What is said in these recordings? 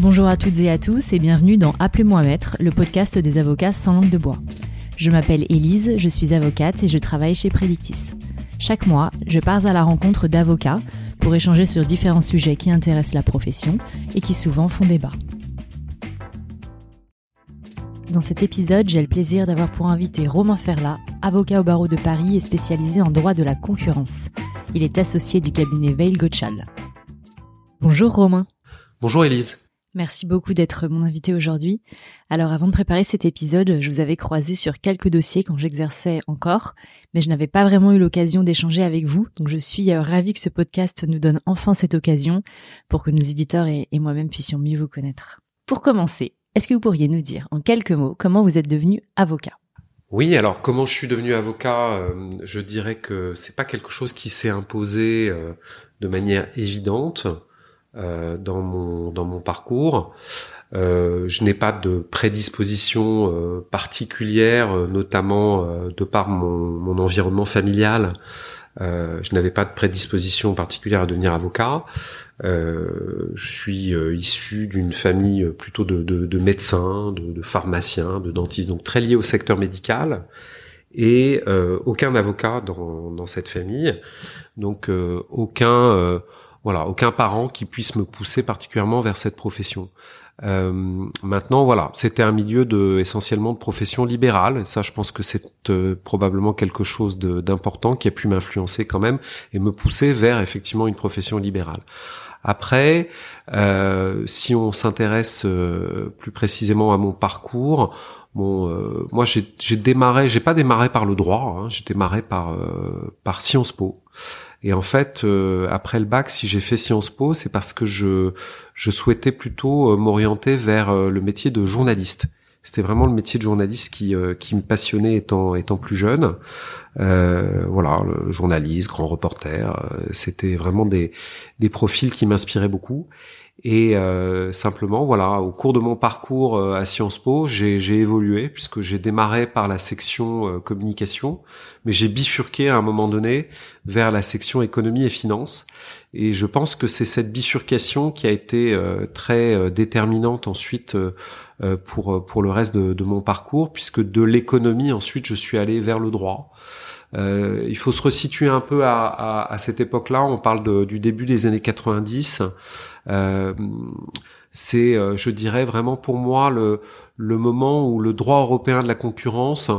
Bonjour à toutes et à tous et bienvenue dans Appelez-moi Maître, le podcast des avocats sans langue de bois. Je m'appelle Élise, je suis avocate et je travaille chez Predictis. Chaque mois, je pars à la rencontre d'avocats pour échanger sur différents sujets qui intéressent la profession et qui souvent font débat. Dans cet épisode, j'ai le plaisir d'avoir pour invité Romain Ferlat, avocat au barreau de Paris et spécialisé en droit de la concurrence. Il est associé du cabinet Veil Gotchal. Bonjour Romain. Bonjour Élise. Merci beaucoup d'être mon invité aujourd'hui. Alors avant de préparer cet épisode, je vous avais croisé sur quelques dossiers quand j'exerçais encore, mais je n'avais pas vraiment eu l'occasion d'échanger avec vous, donc je suis euh, ravie que ce podcast nous donne enfin cette occasion pour que nos éditeurs et, moi-même puissions mieux vous connaître. Pour commencer, est-ce que vous pourriez nous dire en quelques mots comment vous êtes devenu avocat? Oui, alors comment je suis devenu avocat? Euh, Je dirais que c'est pas quelque chose qui s'est imposé euh, de manière évidente dans mon dans mon parcours. je n'ai pas de prédisposition particulière, notamment de par mon, mon environnement familial. je n'avais pas de prédisposition particulière à devenir avocat. Euh, je suis euh, issu d'une famille euh, plutôt de, de, de médecins, de, de, pharmaciens, de dentistes, donc très lié au secteur médical, et aucun avocat dans, dans, cette famille, donc aucun voilà aucun parent qui puisse me pousser particulièrement vers cette profession. Euh, maintenant, voilà, c'était un milieu de essentiellement de profession libérale. ça, je pense que c'est probablement quelque chose d'important qui a pu m'influencer quand même et me pousser vers effectivement une profession libérale. Après, euh, si on s'intéresse euh, plus précisément à mon parcours, bon, euh, moi j'ai démarré, j'ai pas démarré par le droit, hein, j'ai démarré par par Sciences Po. Et en fait, après le bac, si j'ai fait Sciences Po, c'est parce que je je souhaitais plutôt m'orienter vers le métier de journaliste. C'était vraiment le métier de journaliste qui, euh, qui me passionnait étant, étant plus jeune. Euh, voilà, le journaliste, grand reporter, euh, c'était vraiment des, des profils qui m'inspiraient beaucoup. Et euh, simplement, voilà, au cours de mon parcours euh, à Sciences Po, j'ai évolué puisque j'ai démarré par la section euh, communication, mais j'ai bifurqué à un moment donné vers la section économie et finance. Et je pense que c'est cette bifurcation qui a été très déterminante ensuite pour pour le reste de, de mon parcours, puisque de l'économie ensuite je suis allé vers le droit. Euh, il faut se resituer un peu à, cette époque-là. On parle de, du début des années 90. Euh, c'est, euh, je dirais vraiment pour moi le moment où le droit européen de la concurrence,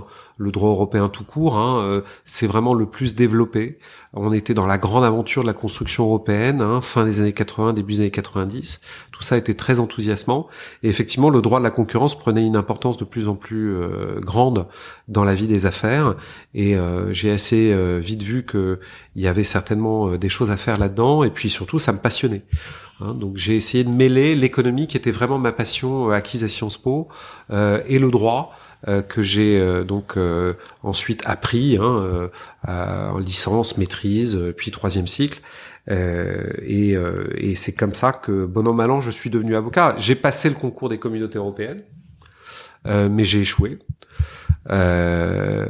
le droit européen tout court, hein, euh, c'est vraiment le plus développé. On était dans la grande aventure de la construction européenne, hein, fin des années 80, début des années 90. Tout ça était très enthousiasmant. Et effectivement, le droit de la concurrence prenait une importance de plus en plus grande dans la vie des affaires. Et j'ai assez vite vu qu'il y avait certainement des choses à faire là-dedans. Et puis surtout, ça me passionnait. Hein, donc j'ai essayé de mêler l'économie qui était vraiment ma passion euh, acquise à Sciences Po euh, et le droit euh, que j'ai donc ensuite appris hein, en licence, maîtrise, puis troisième cycle. et, c'est comme ça que bon an mal an je suis devenu avocat. J'ai passé le concours des communautés européennes, mais j'ai échoué. Euh,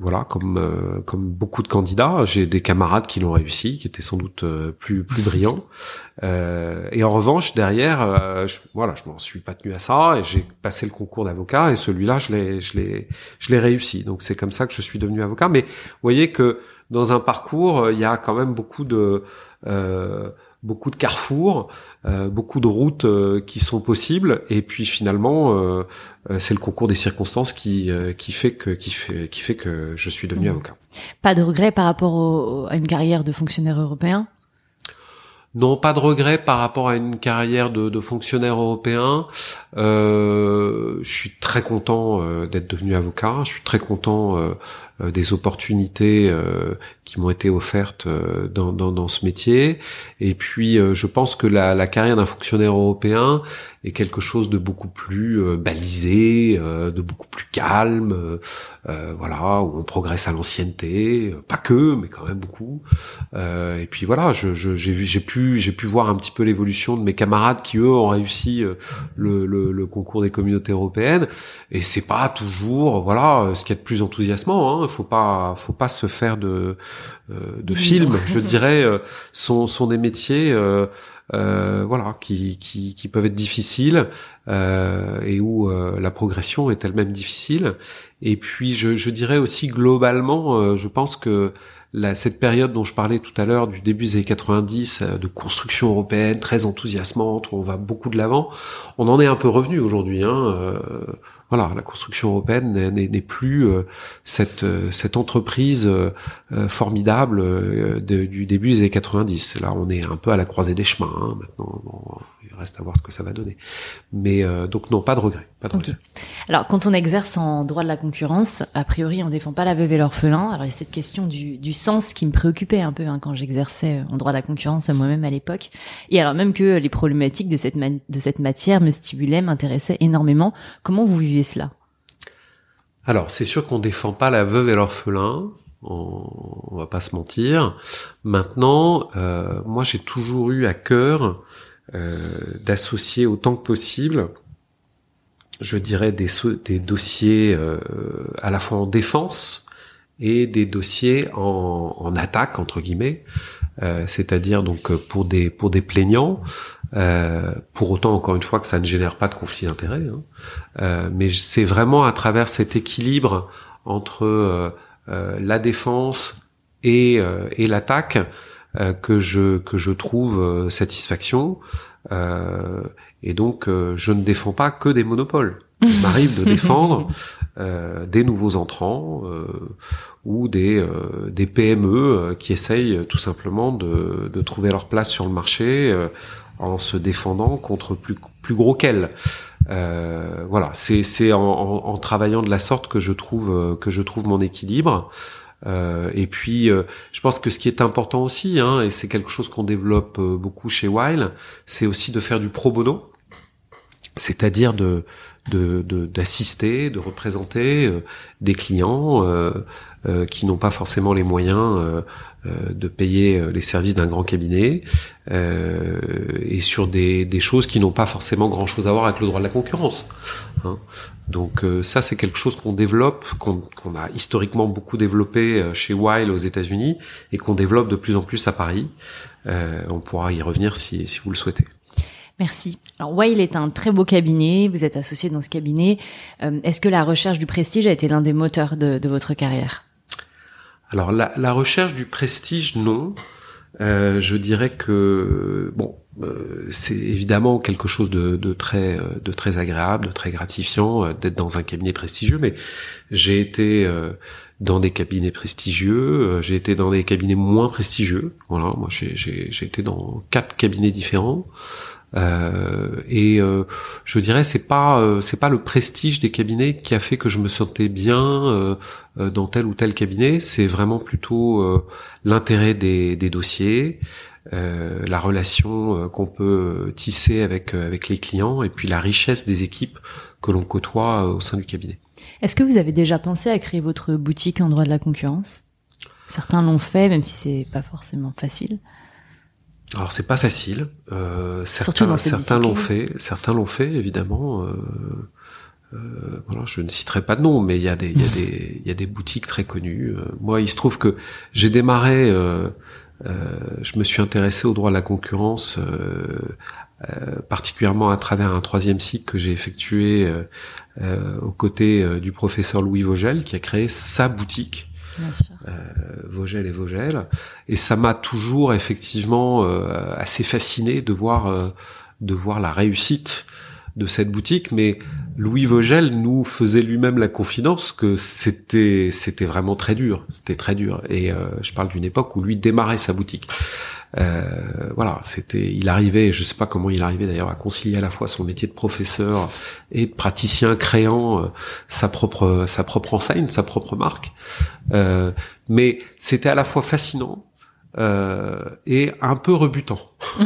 voilà, comme euh, comme beaucoup de candidats, j'ai des camarades qui l'ont réussi, qui étaient sans doute euh, plus plus brillants. Euh, et en revanche, derrière, je, voilà, je m'en suis pas tenu à ça et j'ai passé le concours d'avocat et celui-là, je l'ai je l'ai je l'ai réussi. Donc c'est comme ça que je suis devenu avocat. Mais vous voyez que dans un parcours, il y a quand même beaucoup de beaucoup de carrefours, euh, beaucoup de routes euh, qui sont possibles, et puis finalement, euh, c'est le concours des circonstances qui qui fait que qui fait qui fait que je suis devenu mmh. avocat. Pas de regret par rapport à une carrière de fonctionnaire européen? Non, pas de regret par rapport à une carrière de, de fonctionnaire européen. Euh, je suis très content d'être devenu avocat. Je suis très content euh, des opportunités euh, qui m'ont été offertes euh, dans, dans, dans, ce métier. Et puis, je pense que la, la carrière d'un fonctionnaire européen est quelque chose de beaucoup plus balisé, de beaucoup plus calme, voilà, où on progresse à l'ancienneté, pas que, mais quand même beaucoup. et puis voilà, je, j'ai vu, j'ai pu, j'ai pu voir un petit peu l'évolution de mes camarades qui eux ont réussi le, le, le concours des communautés européennes. Et c'est pas toujours, voilà, ce qui est de plus enthousiasmant. Hein faut pas, faut pas se faire de euh, de films. Je dirais, euh, sont sont des métiers euh, euh, voilà, qui, qui, qui, peuvent être difficiles euh, et où euh, la progression est elle-même difficile. Et puis, je, je dirais aussi globalement, euh, je pense que la, cette période dont je parlais tout à l'heure, du début des années 90, de construction européenne très enthousiasmante, où on va beaucoup de l'avant, on en est un peu revenu aujourd'hui. Hein, voilà, la construction européenne n'est plus euh, cette euh, cette entreprise euh, formidable du début des années 90. Là, on est un peu à la croisée des chemins hein, maintenant reste à voir ce que ça va donner. Mais euh, donc non, pas de regret. Pas de regret. Alors quand on exerce en droit de la concurrence, a priori on défend pas la veuve et l'orphelin. Alors il y a cette question du, du sens qui me préoccupait un peu hein, quand j'exerçais en droit de la concurrence moi-même à l'époque. Et alors même que les problématiques de cette, de cette matière me stimulaient, m'intéressaient énormément. Comment vous vivez cela? Alors, c'est sûr qu'on défend pas la veuve et l'orphelin, on, on, va pas se mentir. Maintenant, euh, moi j'ai toujours eu à cœur d'associer autant que possible, je dirais, des, dossiers euh, à la fois en défense et des dossiers en, attaque entre guillemets, euh, c'est-à-dire donc pour des plaignants. Euh, pour autant, encore une fois, que ça ne génère pas de conflit d'intérêts, hein. euh, mais c'est vraiment à travers cet équilibre entre la défense et, et l'attaque euh, que je que je trouve euh, satisfaction. Euh, et donc, je ne défends pas que des monopoles. Il m'arrive de défendre des nouveaux entrants ou des, des PME qui essayent tout simplement de, de, trouver leur place sur le marché en se défendant contre plus, plus gros qu'elles. voilà, c'est c'est en, en, en, travaillant de la sorte que je trouve que je trouve mon équilibre. Euh, et puis, euh, je pense que ce qui est important aussi, hein, et c'est quelque chose qu'on développe euh, beaucoup chez Weil, c'est aussi de faire du pro bono, c'est-à-dire de d'assister, de, de, représenter des clients qui n'ont pas forcément les moyens de payer les services d'un grand cabinet et sur des, des choses qui n'ont pas forcément grand-chose à voir avec le droit de la concurrence. Hein. Donc euh, ça, c'est quelque chose qu'on développe, qu'on a historiquement beaucoup développé euh, chez Weil aux États-Unis et qu'on développe de plus en plus à Paris. Euh, on pourra y revenir si, si vous le souhaitez. Merci. Alors Weil est un très beau cabinet, vous êtes associé dans ce cabinet. Est-ce que la recherche du prestige a été l'un des moteurs de, de, votre carrière? Alors la, la, recherche du prestige, non. je dirais que bon, euh, c'est évidemment quelque chose de, de, très euh, de très agréable, de très gratifiant euh, d'être dans un cabinet prestigieux. Mais j'ai été dans des cabinets prestigieux, j'ai été dans des cabinets moins prestigieux. Voilà, moi j'ai été dans quatre cabinets différents. Euh, et euh, je dirais c'est pas euh, c'est pas le prestige des cabinets qui a fait que je me sentais bien dans tel ou tel cabinet. C'est vraiment plutôt l'intérêt des, des, dossiers, euh, la relation qu'on peut tisser avec avec les clients et puis la richesse des équipes que l'on côtoie au sein du cabinet. Est-ce que vous avez déjà pensé à créer votre boutique en droit de la concurrence? Certains l'ont fait, même si c'est pas forcément facile. Alors c'est pas facile. Euh, certains certains l'ont fait, certains l'ont fait évidemment. Euh, euh, voilà, je ne citerai pas de nom, mais il y a des il y a des il y a des boutiques très connues. moi, il se trouve que j'ai démarré euh, euh, je me suis intéressé au droit de la concurrence, euh, euh, particulièrement à travers un troisième cycle que j'ai effectué aux côtés du professeur Louis Vogel, qui a créé sa boutique. Vogel et Vogel. Et ça m'a toujours effectivement assez fasciné de voir de voir la réussite de cette boutique, mais Louis Vogel nous faisait lui-même la confidence que c'était c'était vraiment très dur, c'était très dur. Et euh, je parle d'une époque où lui démarrait sa boutique. Euh, voilà, c'était, il arrivait, je sais pas comment il arrivait d'ailleurs à concilier à la fois son métier de professeur et de praticien créant euh, sa propre sa propre enseigne, sa propre marque. Euh, mais c'était à la fois fascinant euh, et un peu rebutant.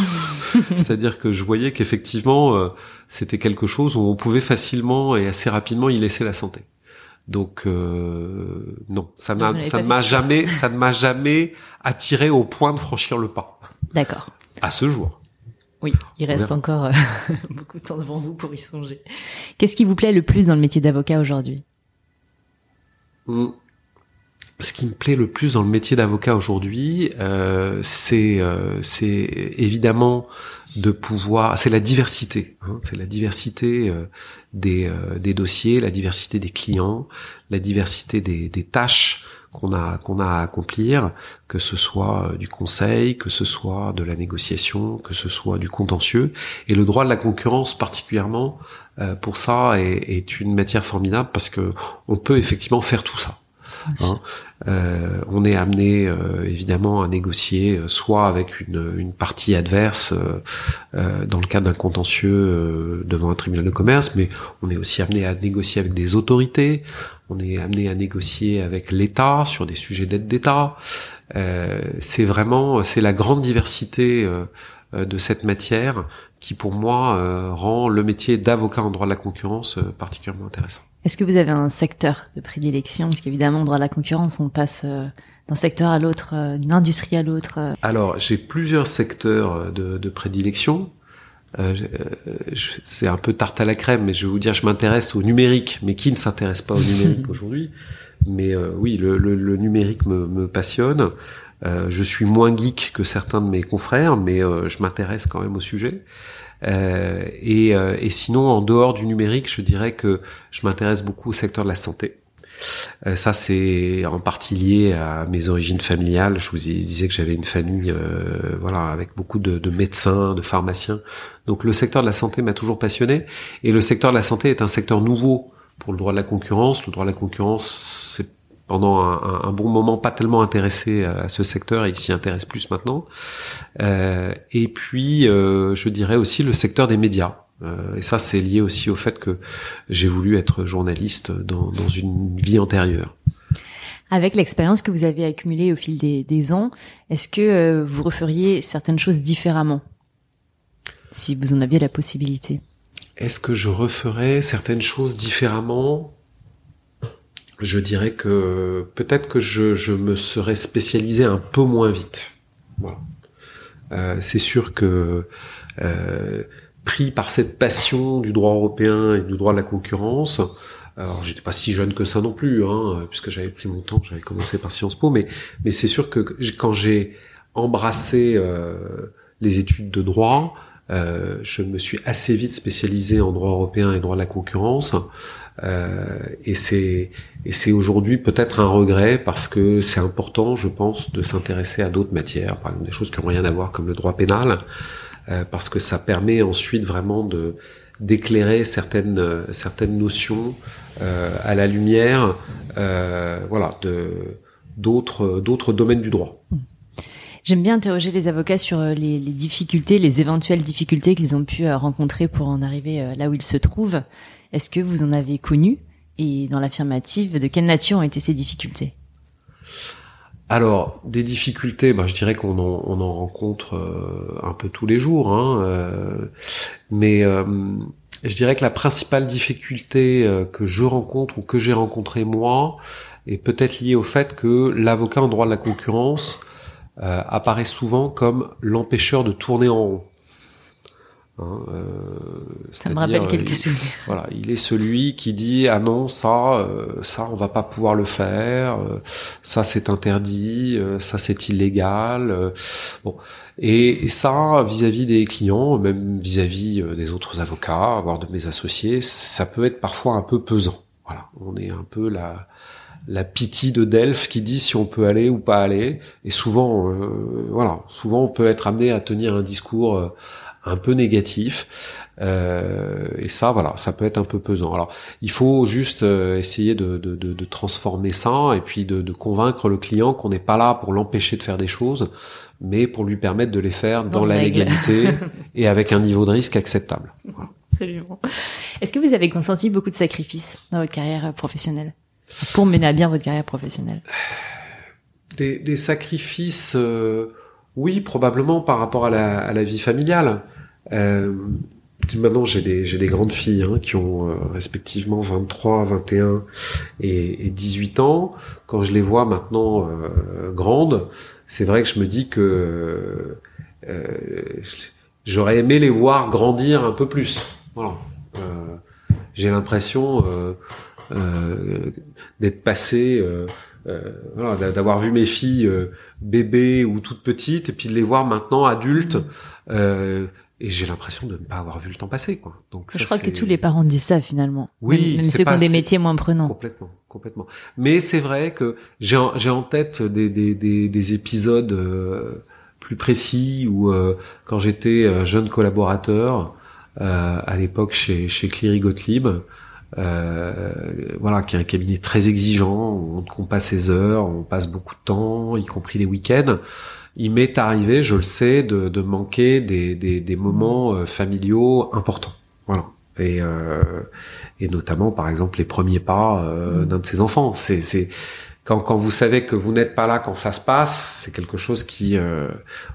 C'est-à-dire que je voyais qu'effectivement, euh, c'était quelque chose où on pouvait facilement et assez rapidement y laisser la santé. Donc euh, non, ça m'a, ça m'a jamais, ça ne m'a jamais attiré au point de franchir le pas. D'accord. À ce jour. Oui, il reste encore euh, beaucoup de temps devant vous pour y songer. Qu'est-ce qui vous plaît le plus dans le métier d'avocat aujourd'hui? Hmm ce qui me plaît le plus dans le métier d'avocat aujourd'hui, euh, c'est euh, c'est évidemment de pouvoir. C'est la diversité. Hein, c'est la diversité des, des dossiers, la diversité des clients, la diversité des, des tâches qu'on a qu'on a à accomplir, que ce soit du conseil, que ce soit de la négociation, que ce soit du contentieux. Et le droit de la concurrence particulièrement pour ça est, est une matière formidable parce que on peut effectivement faire tout ça. Hein. Euh, on est amené euh, évidemment à négocier euh, soit avec une, une partie adverse dans le cadre d'un contentieux devant un tribunal de commerce, mais on est aussi amené à négocier avec des autorités, on est amené à négocier avec l'État sur des sujets d'aide d'État. c'est vraiment c'est la grande diversité de cette matière qui pour moi rend le métier d'avocat en droit de la concurrence particulièrement intéressant. Est-ce que vous avez un secteur de prédilection? Parce qu'évidemment, droit de la concurrence, on passe euh, d'un secteur à l'autre, euh, d'une industrie à l'autre. Euh. Alors, j'ai plusieurs secteurs de, de prédilection. c'est un peu tarte à la crème, mais je vais vous dire, je m'intéresse au numérique, mais qui ne s'intéresse pas au numérique aujourd'hui Mais oui, le, le, le numérique me, me passionne. Je suis moins geek que certains de mes confrères, mais je m'intéresse quand même au sujet. Euh, et, euh, et, sinon, en dehors du numérique, je dirais que je m'intéresse beaucoup au secteur de la santé. Euh, ça, c'est en partie lié à mes origines familiales. Je vous disais que j'avais une famille, euh, voilà, avec beaucoup de, de, médecins, de pharmaciens. Donc, le secteur de la santé m'a toujours passionné. Et le secteur de la santé est un secteur nouveau pour le droit de la concurrence. Le droit de la concurrence, c'est pendant un, un, bon moment pas tellement intéressé à ce secteur et il s'y intéresse plus maintenant. Euh, et puis, euh, je dirais aussi le secteur des médias. Euh, et ça, c'est lié aussi au fait que j'ai voulu être journaliste dans, dans, une vie antérieure. Avec l'expérience que vous avez accumulée au fil des, des ans, est-ce que euh, vous referiez certaines choses différemment si vous en aviez la possibilité? Est-ce que je referais certaines choses différemment? Je dirais que peut-être que je, je, me serais spécialisé un peu moins vite. Voilà. Euh, c'est sûr que euh, pris par cette passion du droit européen et du droit de la concurrence, alors j'étais pas si jeune que ça non plus, hein, puisque j'avais pris mon temps, j'avais commencé par Sciences Po, mais mais c'est sûr que quand j'ai embrassé euh, les études de droit, euh, je me suis assez vite spécialisé en droit européen et droit de la concurrence. Euh, et c'est et c'est aujourd'hui peut-être un regret parce que c'est important, je pense, de s'intéresser à d'autres matières, par exemple des choses qui n'ont rien à voir comme le droit pénal, euh, parce que ça permet ensuite vraiment de d'éclairer certaines certaines notions euh, à la lumière, euh, voilà, de d'autres d'autres domaines du droit. J'aime bien interroger les avocats sur euh, les, les, difficultés, les éventuelles difficultés qu'ils ont pu rencontrer pour en arriver là où ils se trouvent. Est-ce que vous en avez connu Et dans l'affirmative, de quelle nature ont été ces difficultés? Alors, des difficultés, bah, je dirais qu'on en, on en rencontre euh, un peu tous les jours, hein, euh, mais euh, je dirais que la principale difficulté que je rencontre ou que j'ai rencontré moi est peut-être liée au fait que l'avocat en droit de la concurrence apparaît souvent comme l'empêcheur de tourner en rond. Hein, euh, ça me rappelle quelques souvenirs. Voilà, il est celui qui dit ah non ça euh, ça on va pas pouvoir le faire, euh, ça c'est interdit, euh, ça c'est illégal. bon et, ça vis-à-vis des clients, même vis-à-vis des autres avocats, voire de mes associés, ça peut être parfois un peu pesant. Voilà, on est un peu la la pitié de Delphes qui dit si on peut aller ou pas aller. Et souvent, voilà, souvent on peut être amené à tenir un discours un peu négatif. Euh, et ça, voilà, ça peut être un peu pesant. Alors, il faut juste euh, essayer de, de, de, transformer ça et puis de, convaincre le client qu'on n'est pas là pour l'empêcher de faire des choses, mais pour lui permettre de les faire dans, la légalité et avec un niveau de risque acceptable. Voilà. Absolument. Est-ce que vous avez consenti beaucoup de sacrifices dans votre carrière professionnelle? Pour mener à bien votre carrière professionnelle? Des, des, sacrifices. Euh, oui, probablement par rapport à la, à la vie familiale. Euh, maintenant, j'ai des, des grandes filles hein, qui ont euh, respectivement 23, 21 et, et, 18 ans. Quand je les vois maintenant euh, grandes, c'est vrai que je me dis que euh, j'aurais aimé les voir grandir un peu plus. Voilà. j'ai l'impression d'être passé euh, voilà, d'avoir vu mes filles euh, bébés ou toutes petites et puis de les voir maintenant adultes euh, et j'ai l'impression de ne pas avoir vu le temps passer quoi. Donc je crois que tous les parents disent ça finalement. Oui, même, ceux qui ont des métiers moins prenants. Complètement, complètement. Mais c'est vrai que j'ai en, j'ai en tête des, des, des, des épisodes euh, plus précis où euh, quand j'étais euh, jeune collaborateur à l'époque chez chez Cleary Gottlieb, voilà, qui est un cabinet très exigeant, on ne compte pas ses heures, on passe beaucoup de temps, y compris les week-ends il m'est arrivé, je le sais, de, de manquer des, des, des moments euh, familiaux importants. Voilà. Et, euh, et notamment, par exemple, les premiers pas euh, mm. d'un de ses enfants. C'est, c'est quand, quand vous savez que vous n'êtes pas là quand ça se passe, c'est quelque chose qui, euh,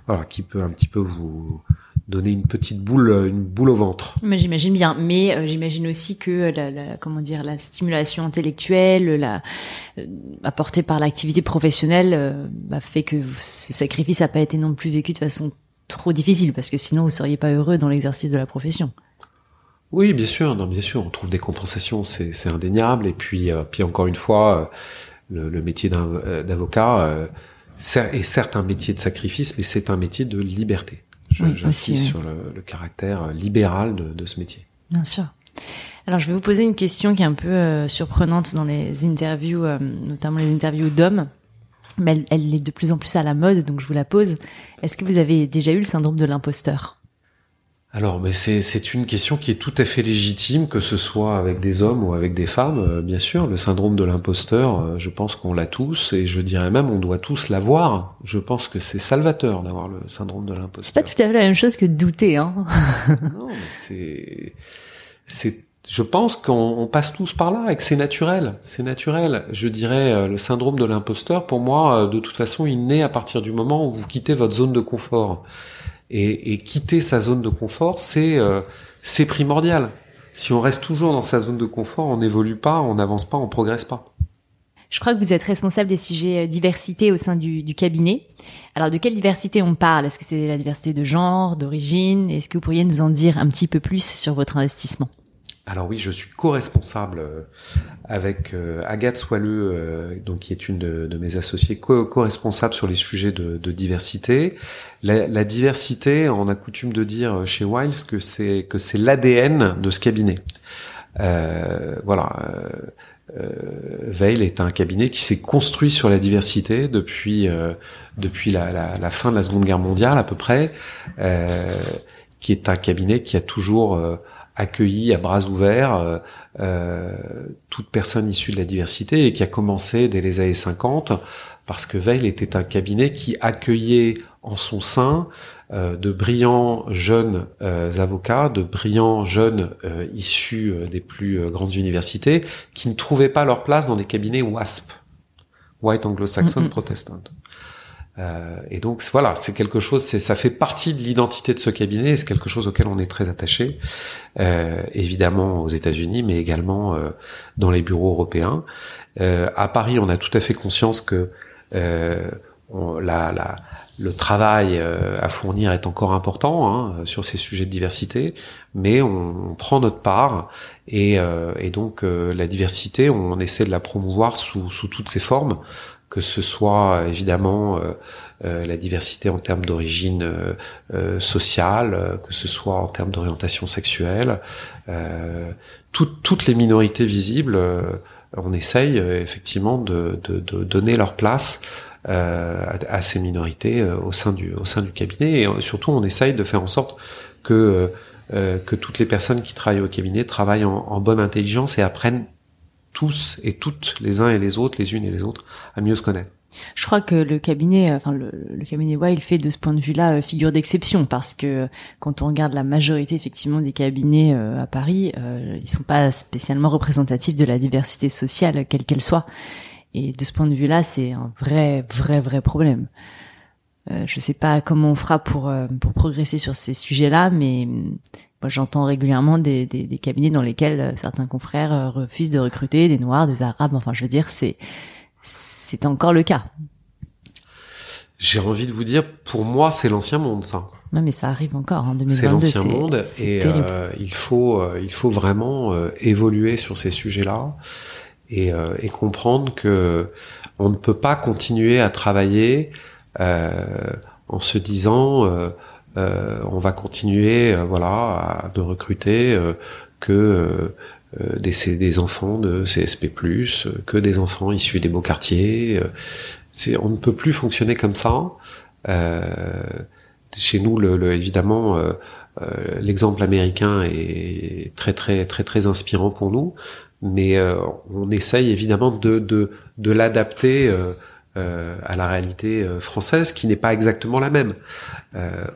voilà, qui peut un petit peu vous donner une petite boule, une boule au ventre. Mais j'imagine bien. Mais euh, j'imagine aussi que la, la, comment dire, la stimulation intellectuelle, la euh, apportée par l'activité professionnelle, euh, bah, fait que ce sacrifice n'a pas été non plus vécu de façon trop difficile, parce que sinon vous seriez pas heureux dans l'exercice de la profession. Oui, bien sûr, non, bien sûr, on trouve des compensations, c'est indéniable. Et puis, puis encore une fois, le, le métier d'avocat est certes un métier de sacrifice, mais c'est un métier de liberté. J'insiste sur le, caractère libéral de, de, ce métier. Bien sûr. Alors, je vais vous poser une question qui est un peu euh, surprenante dans les interviews, euh, notamment les interviews d'hommes, mais elle, elle, est de plus en plus à la mode, donc je vous la pose. Est-ce que vous avez déjà eu le syndrome de l'imposteur? Alors, mais c'est une question qui est tout à fait légitime, que ce soit avec des hommes ou avec des femmes, euh, bien sûr. Le syndrome de l'imposteur, euh, je pense qu'on l'a tous, et je dirais même on doit tous l'avoir. Je pense que c'est salvateur d'avoir le syndrome de l'imposteur. C'est pas tout à fait la même chose que douter, hein. non, c'est, c'est, je pense qu'on passe tous par là et que c'est naturel. C'est naturel. Je dirais euh, le syndrome de l'imposteur. Pour moi, de toute façon, il naît à partir du moment où vous quittez votre zone de confort. Et, et quitter sa zone de confort, c'est euh, c'est primordial. Si on reste toujours dans sa zone de confort, on n'évolue pas, on n'avance pas, on progresse pas. Je crois que vous êtes responsable des sujets euh, diversité au sein du, du cabinet. Alors de quelle diversité on parle? Est-ce que c'est la diversité de genre, d'origine? Est-ce que vous pourriez nous en dire un petit peu plus sur votre investissement? Alors oui, je suis co-responsable euh, avec euh, Agathe Soileux, euh, donc qui est une de, mes associées, co-responsable sur les sujets de, diversité. La, diversité, on a coutume de dire chez Wiles que c'est l'ADN de ce cabinet. voilà. Euh, Veil est un cabinet qui s'est construit sur la diversité depuis depuis la, la, fin de la Seconde Guerre mondiale à peu près, qui est un cabinet qui a toujours accueilli à bras ouverts euh, euh, toute personne issue de la diversité et qui a commencé dès les années 50 parce que Veil était un cabinet qui accueillait en son sein euh, de brillants jeunes avocats, de brillants jeunes issus des plus grandes universités qui ne trouvaient pas leur place dans des cabinets WASP, White Anglo-Saxon Protestant. Euh, et donc voilà, c'est quelque chose, ça fait partie de l'identité de ce cabinet, c'est quelque chose auquel on est très attaché, euh, évidemment aux États-Unis, mais également euh, dans les bureaux européens. Euh, à Paris, on a tout à fait conscience que euh, on, la, la, le travail à fournir est encore important hein, sur ces sujets de diversité, mais on, on prend notre part et, et donc la diversité, on essaie de la promouvoir sous, sous toutes ses formes que ce soit évidemment euh, euh, la diversité en termes d'origine euh, sociale, que ce soit en termes d'orientation sexuelle, toutes les minorités visibles, on essaye effectivement de, de, de, donner leur place à, ces minorités au sein du au sein du cabinet. Et surtout on essaye de faire en sorte que que toutes les personnes qui travaillent au cabinet travaillent en, en bonne intelligence et apprennent tous et toutes, les uns et les autres, les unes et les autres, à mieux se connaître. Je crois que le cabinet, euh, enfin le, cabinet il fait de ce point de vue-là euh, figure d'exception parce que euh, quand on regarde la majorité effectivement des cabinets à Paris, ils sont pas spécialement représentatifs de la diversité sociale quelle qu'elle soit. Et de ce point de vue-là, c'est un vrai, vrai, vrai problème. Euh, je sais pas comment on fera pour pour progresser sur ces sujets-là, mais j'entends régulièrement des, des, des, cabinets dans lesquels euh, certains confrères euh, refusent de recruter des Noirs, des Arabes. Enfin, je veux dire, c'est c'est encore le cas. J'ai envie de vous dire, pour moi, c'est l'ancien monde, ça. Non, mais ça arrive encore en 2022. C'est l'ancien monde et euh, il faut euh, il faut vraiment évoluer sur ces sujets-là et, et, comprendre que on ne peut pas continuer à travailler en se disant on va continuer, voilà, de recruter que des, des enfants de CSP+, que des enfants issus des beaux quartiers. on ne peut plus fonctionner comme ça. chez nous, le, évidemment, l'exemple américain est très très très très inspirant pour nous mais euh, on essaye évidemment de, de, de l'adapter euh, euh, à la réalité française, qui n'est pas exactement la même.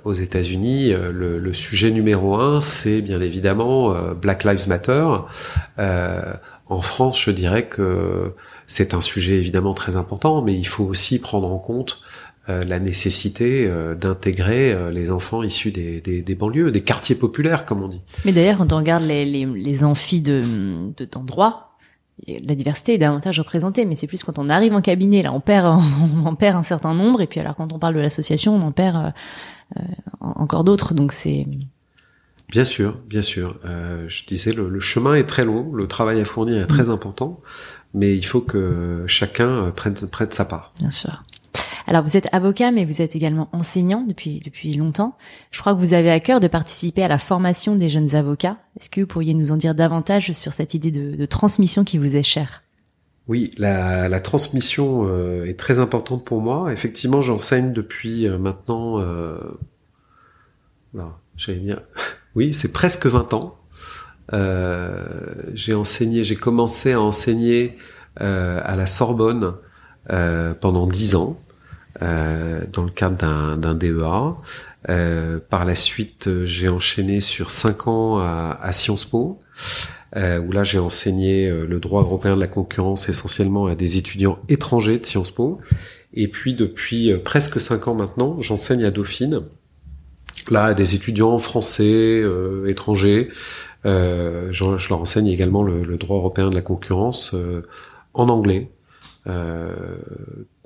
aux États-Unis, le, le, sujet numéro un, c'est bien évidemment Black Lives Matter. en France, je dirais que c'est un sujet évidemment très important, mais il faut aussi prendre en compte euh, la nécessité euh, d'intégrer euh, les enfants issus des, des, des, banlieues, des quartiers populaires, comme on dit. Mais d'ailleurs, quand on regarde les, les, les amphis de d'endroits, la diversité est davantage représentée, mais c'est plus quand on arrive en cabinet, là, on perd, on en perd un certain nombre, et puis alors quand on parle de l'association, on en perd euh, encore d'autres, donc c'est... Bien sûr, bien sûr. Euh, je disais, le, le, chemin est très long, le travail à fournir est très mm. important, mais il faut que chacun prenne, prenne sa part. Bien sûr. Alors vous êtes avocat, mais vous êtes également enseignant depuis depuis longtemps. Je crois que vous avez à cœur de participer à la formation des jeunes avocats. Est-ce que vous pourriez nous en dire davantage sur cette idée de, transmission qui vous est chère? Oui, la, transmission euh, est très importante pour moi. Effectivement, j'enseigne depuis euh, maintenant, euh, j'allais dire, oui, c'est presque 20 ans. j'ai enseigné, j'ai commencé à enseigner à la Sorbonne pendant 10 ans. Euh, dans le cadre d'un DEA. Euh, par la suite, j'ai enchaîné sur cinq ans à, à Sciences Po, euh, où là j'ai enseigné euh, le droit européen de la concurrence essentiellement à des étudiants étrangers de Sciences Po. Et puis depuis euh, presque cinq ans maintenant, j'enseigne à Dauphine, là à des étudiants français, étrangers. Je, je, leur enseigne également le, le, droit européen de la concurrence en anglais.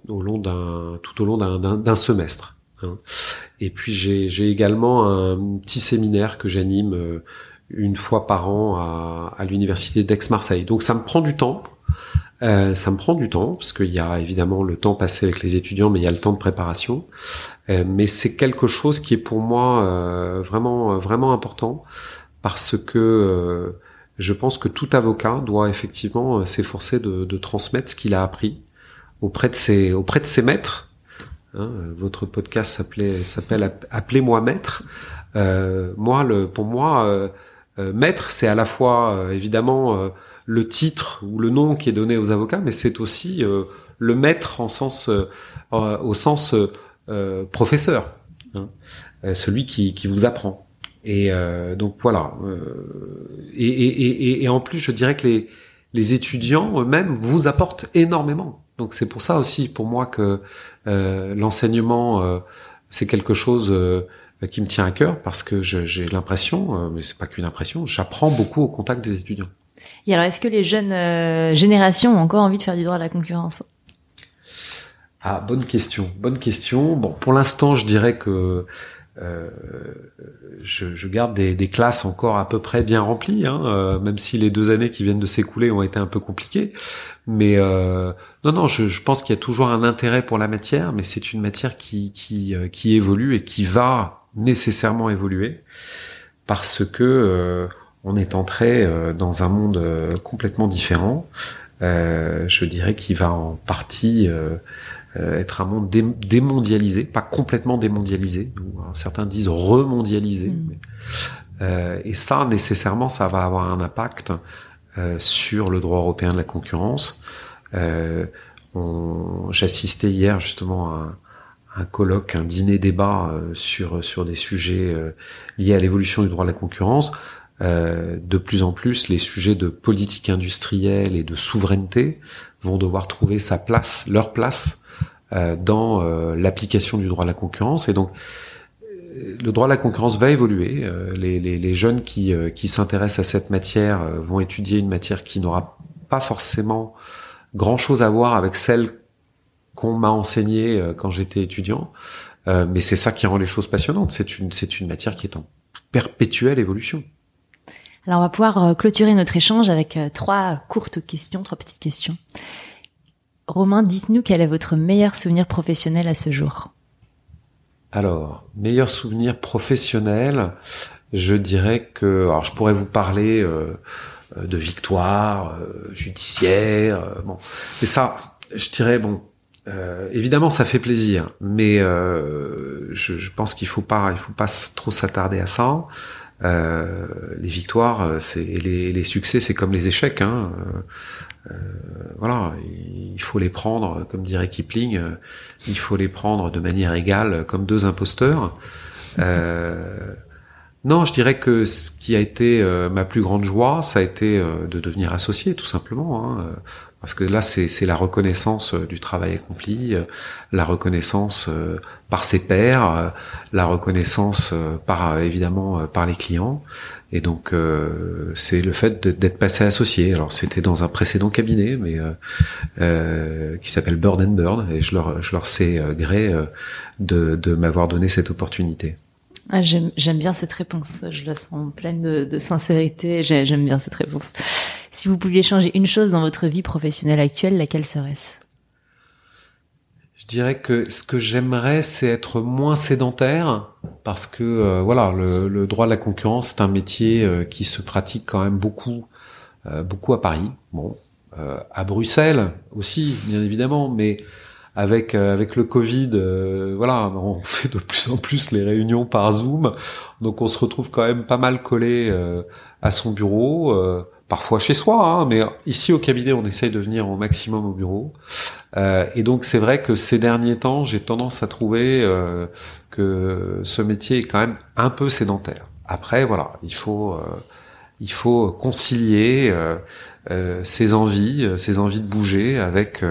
Euh, au long d'un tout au long d'un semestre. Hein. Et puis j'ai également un petit séminaire que j'anime euh, une fois par an à, à l'université d'Aix-Marseille. Donc ça me prend du temps. Euh, ça me prend du temps parce qu'il y a évidemment le temps passé avec les étudiants, mais il y a le temps de préparation. Euh, mais c'est quelque chose qui est pour moi euh, vraiment vraiment important parce que euh, je pense que tout avocat doit effectivement s'efforcer de, de, transmettre ce qu'il a appris auprès de ses auprès de ses maîtres. Hein, votre podcast s'appelait s'appelle Appelez-moi maître. Euh, moi, le, pour moi, euh, euh maître, c'est à la fois euh, évidemment euh, le titre ou le nom qui est donné aux avocats, mais c'est aussi le maître en sens au sens professeur, hein, celui qui, qui vous apprend. Et donc voilà. Et, et, et, et, en plus, je dirais que les, les étudiants eux-mêmes vous apportent énormément. Donc c'est pour ça aussi, pour moi, que euh, l'enseignement, euh, c'est quelque chose euh, qui me tient à cœur parce que j'ai l'impression, mais c'est pas qu'une impression, j'apprends beaucoup au contact des étudiants. Et alors, est-ce que les jeunes générations ont encore envie de faire du droit à la concurrence? Ah, bonne question, bonne question. Bon, pour l'instant, je dirais que euh, je, je, garde des, des, classes encore à peu près bien remplies, hein, euh, même si les deux années qui viennent de s'écouler ont été un peu compliquées. Mais euh, non, non, je, je pense qu'il y a toujours un intérêt pour la matière, mais c'est une matière qui, qui, euh, qui évolue et qui va nécessairement évoluer parce que on est entré dans un monde complètement différent. je dirais qu'il va en partie euh, être un monde démondialisé, pas complètement démondialisé, ou certains disent remondialisé. Mm. Euh, et ça, nécessairement, ça va avoir un impact euh, sur le droit européen de la concurrence. Euh, J'assistais hier justement à un, colloque, un dîner débat euh, sur sur des sujets liés à l'évolution du droit de la concurrence. de plus en plus, les sujets de politique industrielle et de souveraineté vont devoir trouver sa place, leur place euh, dans euh, l'application du droit à la concurrence. Et donc, euh, le droit à la concurrence va évoluer. Les, les, les jeunes qui, qui s'intéressent à cette matière vont étudier une matière qui n'aura pas forcément grand-chose à voir avec celle qu'on m'a enseignée quand j'étais étudiant. mais c'est ça qui rend les choses passionnantes. C'est une, c'est une matière qui est en perpétuelle évolution. Alors on va pouvoir clôturer notre échange avec trois courtes questions, trois petites questions. Romain, dites-nous quel est votre meilleur souvenir professionnel à ce jour? Alors, meilleur souvenir professionnel, je dirais que, alors je pourrais vous parler euh, de victoire euh, judiciaire, euh, bon, ça, je dirais bon, évidemment ça fait plaisir, mais je, pense qu'il faut faut pas trop s'attarder à ça. Les victoires, c'est les, succès, c'est comme les échecs. Hein. voilà, il faut les prendre, comme dirait Kipling, il faut les prendre de manière égale, comme deux imposteurs. Euh, non, je dirais que ce qui a été euh, ma plus grande joie, ça a été euh, de devenir associé, tout simplement. Hein, euh, parce que là, c'est la reconnaissance du travail accompli, la reconnaissance par ses pairs, la reconnaissance par évidemment par les clients. Et donc, c'est le fait d'être passé associé. Alors, c'était dans un précédent cabinet, mais qui s'appelle Bird and Bird, et je leur, je leur sais gré de, de m'avoir donné cette opportunité. Ah, J'aime bien cette réponse. Je la sens pleine de, de sincérité. J'aime bien cette réponse. Si vous pouviez changer une chose dans votre vie professionnelle actuelle, laquelle serait-ce? Je dirais que ce que j'aimerais, c'est être moins sédentaire, parce que euh, voilà, le, le, droit de la concurrence, c'est un métier euh, qui se pratique quand même beaucoup, euh, beaucoup à Paris. Bon, à Bruxelles aussi, bien évidemment, mais avec euh, avec le Covid, euh, voilà, on fait de plus en plus les réunions par Zoom, donc on se retrouve quand même pas mal collé euh, à son bureau, parfois chez soi, hein, mais ici au cabinet, on essaye de venir au maximum au bureau. et donc c'est vrai que ces derniers temps, j'ai tendance à trouver que ce métier est quand même un peu sédentaire. Après, voilà, il faut il faut concilier ses envies, ses envies de bouger avec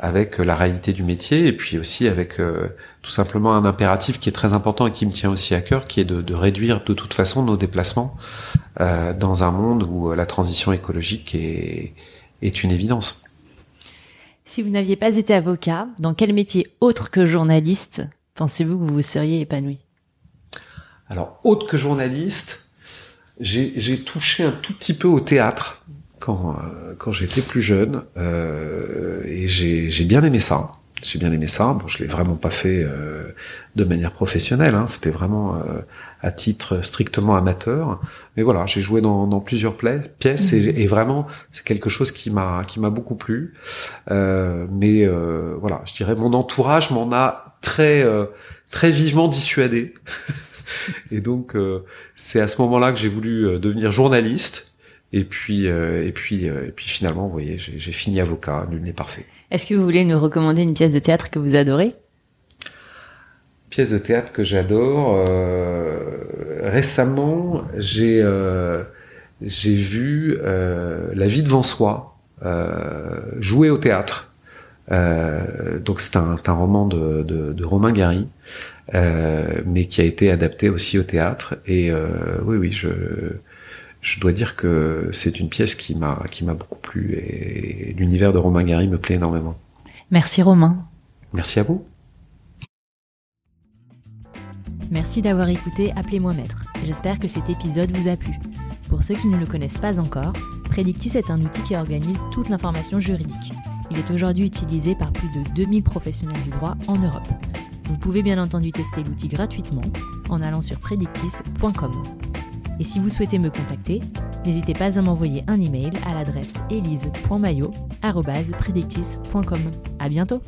avec euh, la réalité du métier et puis aussi avec euh, tout simplement un impératif qui est très important et qui me tient aussi à cœur, qui est de, de réduire de toute façon nos déplacements euh, dans un monde où la transition écologique est, est une évidence. Si vous n'aviez pas été avocat, dans quel métier autre que journaliste pensez-vous que vous vous seriez épanoui? Alors, autre que journaliste, j'ai touché un tout petit peu au théâtre quand, euh, quand j'étais plus jeune euh, et j'ai bien aimé ça. J'ai bien aimé ça. Bon, je l'ai vraiment pas fait euh, de manière professionnelle. Hein. C'était vraiment euh, à titre strictement amateur. Mais voilà, j'ai joué dans, dans plusieurs pièces et, mhm. et, vraiment c'est quelque chose qui m'a qui m'a beaucoup plu. Euh, mais voilà, je dirais mon entourage m'en a très très vivement dissuadé. et donc c'est à ce moment-là que j'ai voulu devenir journaliste et puis, euh, et puis, euh, et puis finalement, vous voyez, j'ai fini avocat. Nul n'est parfait. Est-ce que vous voulez nous recommander une pièce de théâtre que vous adorez? Pièce de théâtre que j'adore. Euh, récemment, j'ai j'ai vu La vie devant soi jouer au théâtre. donc c'est un, un, roman de, de, de Romain Gary, mais qui a été adapté aussi au théâtre. Et oui, oui, je je dois dire que c'est une pièce qui m'a qui m'a beaucoup plu et l'univers de Romain Gary me plaît énormément. Merci Romain. Merci à vous. Merci d'avoir écouté Appelez-moi maître. J'espère que cet épisode vous a plu. Pour ceux qui ne le connaissent pas encore, Predictis est un outil qui organise toute l'information juridique. Il est aujourd'hui utilisé par plus de 2000 professionnels du droit en Europe. Vous pouvez bien entendu tester l'outil gratuitement en allant sur predictis.com. Et si vous souhaitez me contacter, n'hésitez pas à m'envoyer un email à l'adresse elise.mayo.predictis.com. À bientôt!